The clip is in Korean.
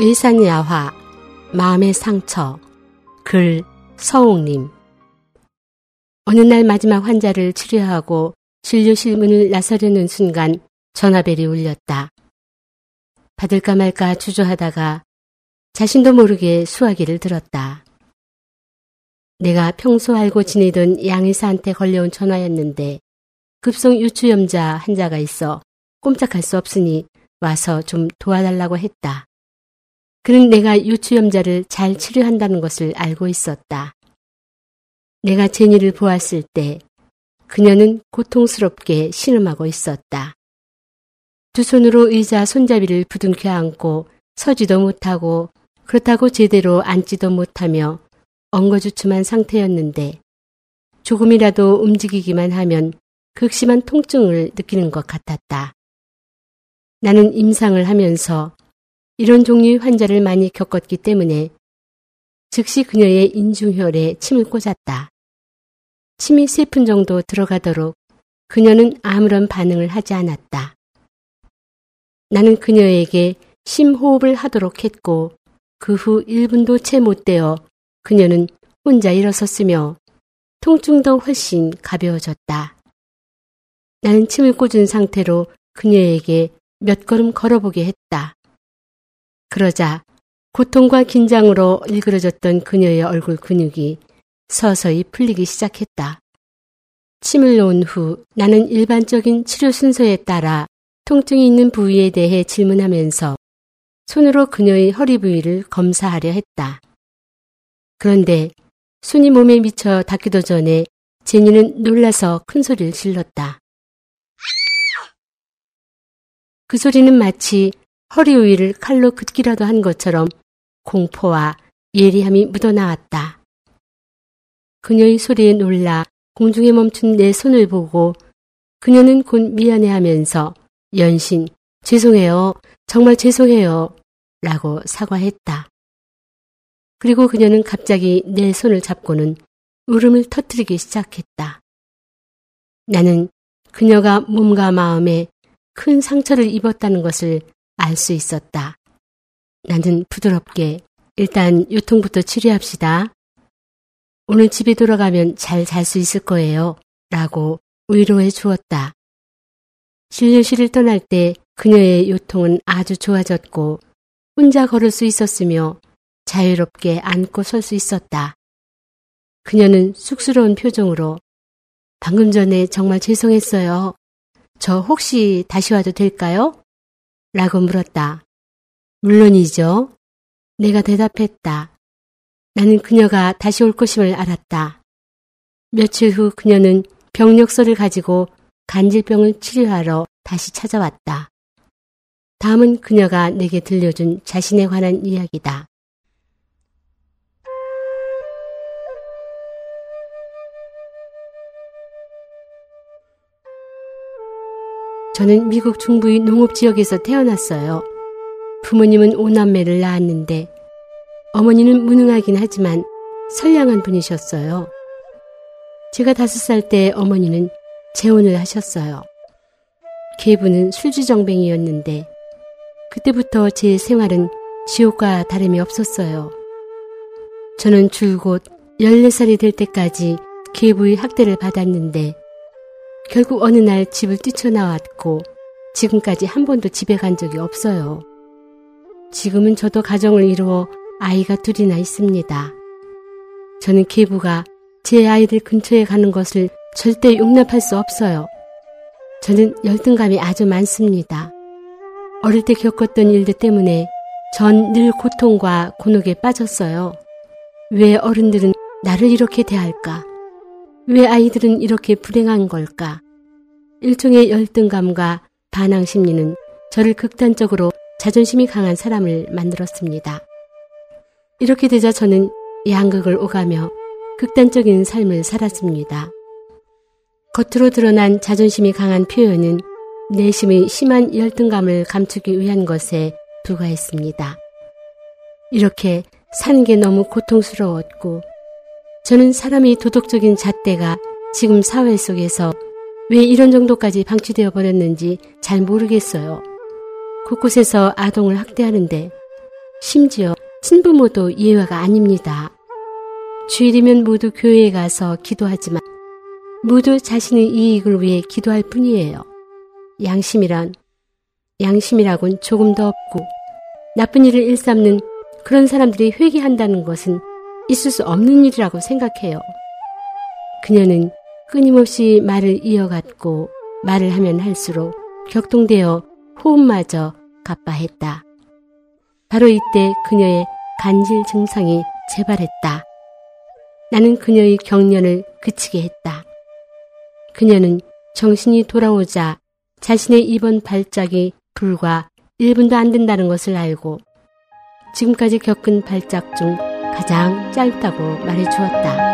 의산야화 마음의 상처 글 서옥님 어느 날 마지막 환자를 치료하고 진료실 문을 나서려는 순간 전화벨이 울렸다. 받을까 말까 주저하다가 자신도 모르게 수화기를 들었다. 내가 평소 알고 지내던 양의사한테 걸려온 전화였는데 급성 유추염자 환자가 있어 꼼짝할 수 없으니 와서 좀 도와달라고 했다. 그는 내가 유추염자를 잘 치료한다는 것을 알고 있었다. 내가 제니를 보았을 때 그녀는 고통스럽게 신음하고 있었다. 두 손으로 의자 손잡이를 부둥켜 안고 서지도 못하고 그렇다고 제대로 앉지도 못하며 엉거주춤한 상태였는데 조금이라도 움직이기만 하면 극심한 통증을 느끼는 것 같았다. 나는 임상을 하면서 이런 종류의 환자를 많이 겪었기 때문에 즉시 그녀의 인중혈에 침을 꽂았다. 침이 세 푼 정도 들어가도록 그녀는 아무런 반응을 하지 않았다. 나는 그녀에게 심호흡을 하도록 했고 그 후 1분도 채 못 되어 그녀는 혼자 일어섰으며 통증도 훨씬 가벼워졌다. 나는 침을 꽂은 상태로 그녀에게 몇 걸음 걸어보게 했다. 그러자 고통과 긴장으로 일그러졌던 그녀의 얼굴 근육이 서서히 풀리기 시작했다. 침을 놓은 후 나는 일반적인 치료 순서에 따라 통증이 있는 부위에 대해 질문하면서 손으로 그녀의 허리 부위를 검사하려 했다. 그런데 손이 몸에 미쳐 닿기도 전에 제니는 놀라서 큰 소리를 질렀다. 그 소리는 마치 허리 위를 칼로 긋기라도 한 것처럼 공포와 예리함이 묻어나왔다. 그녀의 소리에 놀라 공중에 멈춘 내 손을 보고 그녀는 곧 미안해하면서 연신 죄송해요. 정말 죄송해요. 라고 사과했다. 그리고 그녀는 갑자기 내 손을 잡고는 울음을 터뜨리기 시작했다. 나는 그녀가 몸과 마음에 큰 상처를 입었다는 것을 알 수 있었다. 나는 부드럽게 일단 유통부터 치료합시다. 오늘 집에 돌아가면 잘 잘 수 있을 거예요. 라고 위로해 주었다. 진료실을 떠날 때 그녀의 요통은 아주 좋아졌고 혼자 걸을 수 있었으며 자유롭게 앉고 설 수 있었다. 그녀는 쑥스러운 표정으로 방금 전에 정말 죄송했어요. 저 혹시 다시 와도 될까요? 라고 물었다. 물론이죠. 내가 대답했다. 나는 그녀가 다시 올 것임을 알았다. 며칠 후 그녀는 병력서를 가지고 간질병을 치료하러 다시 찾아왔다. 다음은 그녀가 내게 들려준 자신에 관한 이야기다. 저는 미국 중부의 농업 지역에서 태어났어요. 부모님은 오남매를 낳았는데 어머니는 무능하긴 하지만 선량한 분이셨어요. 제가 다섯 살 때 어머니는 재혼을 하셨어요. 계부는 술주정뱅이였는데 그때부터 제 생활은 지옥과 다름이 없었어요. 저는 줄곧 14살이 될 때까지 계부의 학대를 받았는데 결국 어느 날 집을 뛰쳐나왔고 지금까지 한 번도 집에 간 적이 없어요. 지금은 저도 가정을 이루어 아이가 둘이나 있습니다. 저는 계부가 제 아이들 근처에 가는 것을 절대 용납할 수 없어요. 저는 열등감이 아주 많습니다. 어릴 때 겪었던 일들 때문에 전 늘 고통과 곤혹에 빠졌어요. 왜 어른들은 나를 이렇게 대할까? 왜 아이들은 이렇게 불행한 걸까? 일종의 열등감과 반항 심리는 저를 극단적으로 자존심이 강한 사람을 만들었습니다. 이렇게 되자 저는 양극을 오가며 극단적인 삶을 살았습니다. 겉으로 드러난 자존심이 강한 표현은 내심의 심한 열등감을 감추기 위한 것에 불과했습니다. 이렇게 사는 게 너무 고통스러웠고 저는 사람이 도덕적인 잣대가 지금 사회 속에서 왜 이런 정도까지 방치되어 버렸는지 잘 모르겠어요. 곳곳에서 아동을 학대하는데 심지어 친부모도 예외가 아닙니다. 주일이면 모두 교회에 가서 기도하지만 모두 자신의 이익을 위해 기도할 뿐이에요. 양심이란 양심이라곤 조금 더 없고 나쁜 일을 일삼는 그런 사람들이 회개한다는 것은 있을 수 없는 일이라고 생각해요. 그녀는 끊임없이 말을 이어갔고 말을 하면 할수록 격동되어 호흡마저 가빠했다. 바로 이때 그녀의 간질 증상이 재발했다. 나는 그녀의 경련을 그치게 했다. 그녀는 정신이 돌아오자 자신의 이번 발작이 불과 1분도 안 된다는 것을 알고 지금까지 겪은 발작 중 가장 짧다고 말해 주었다.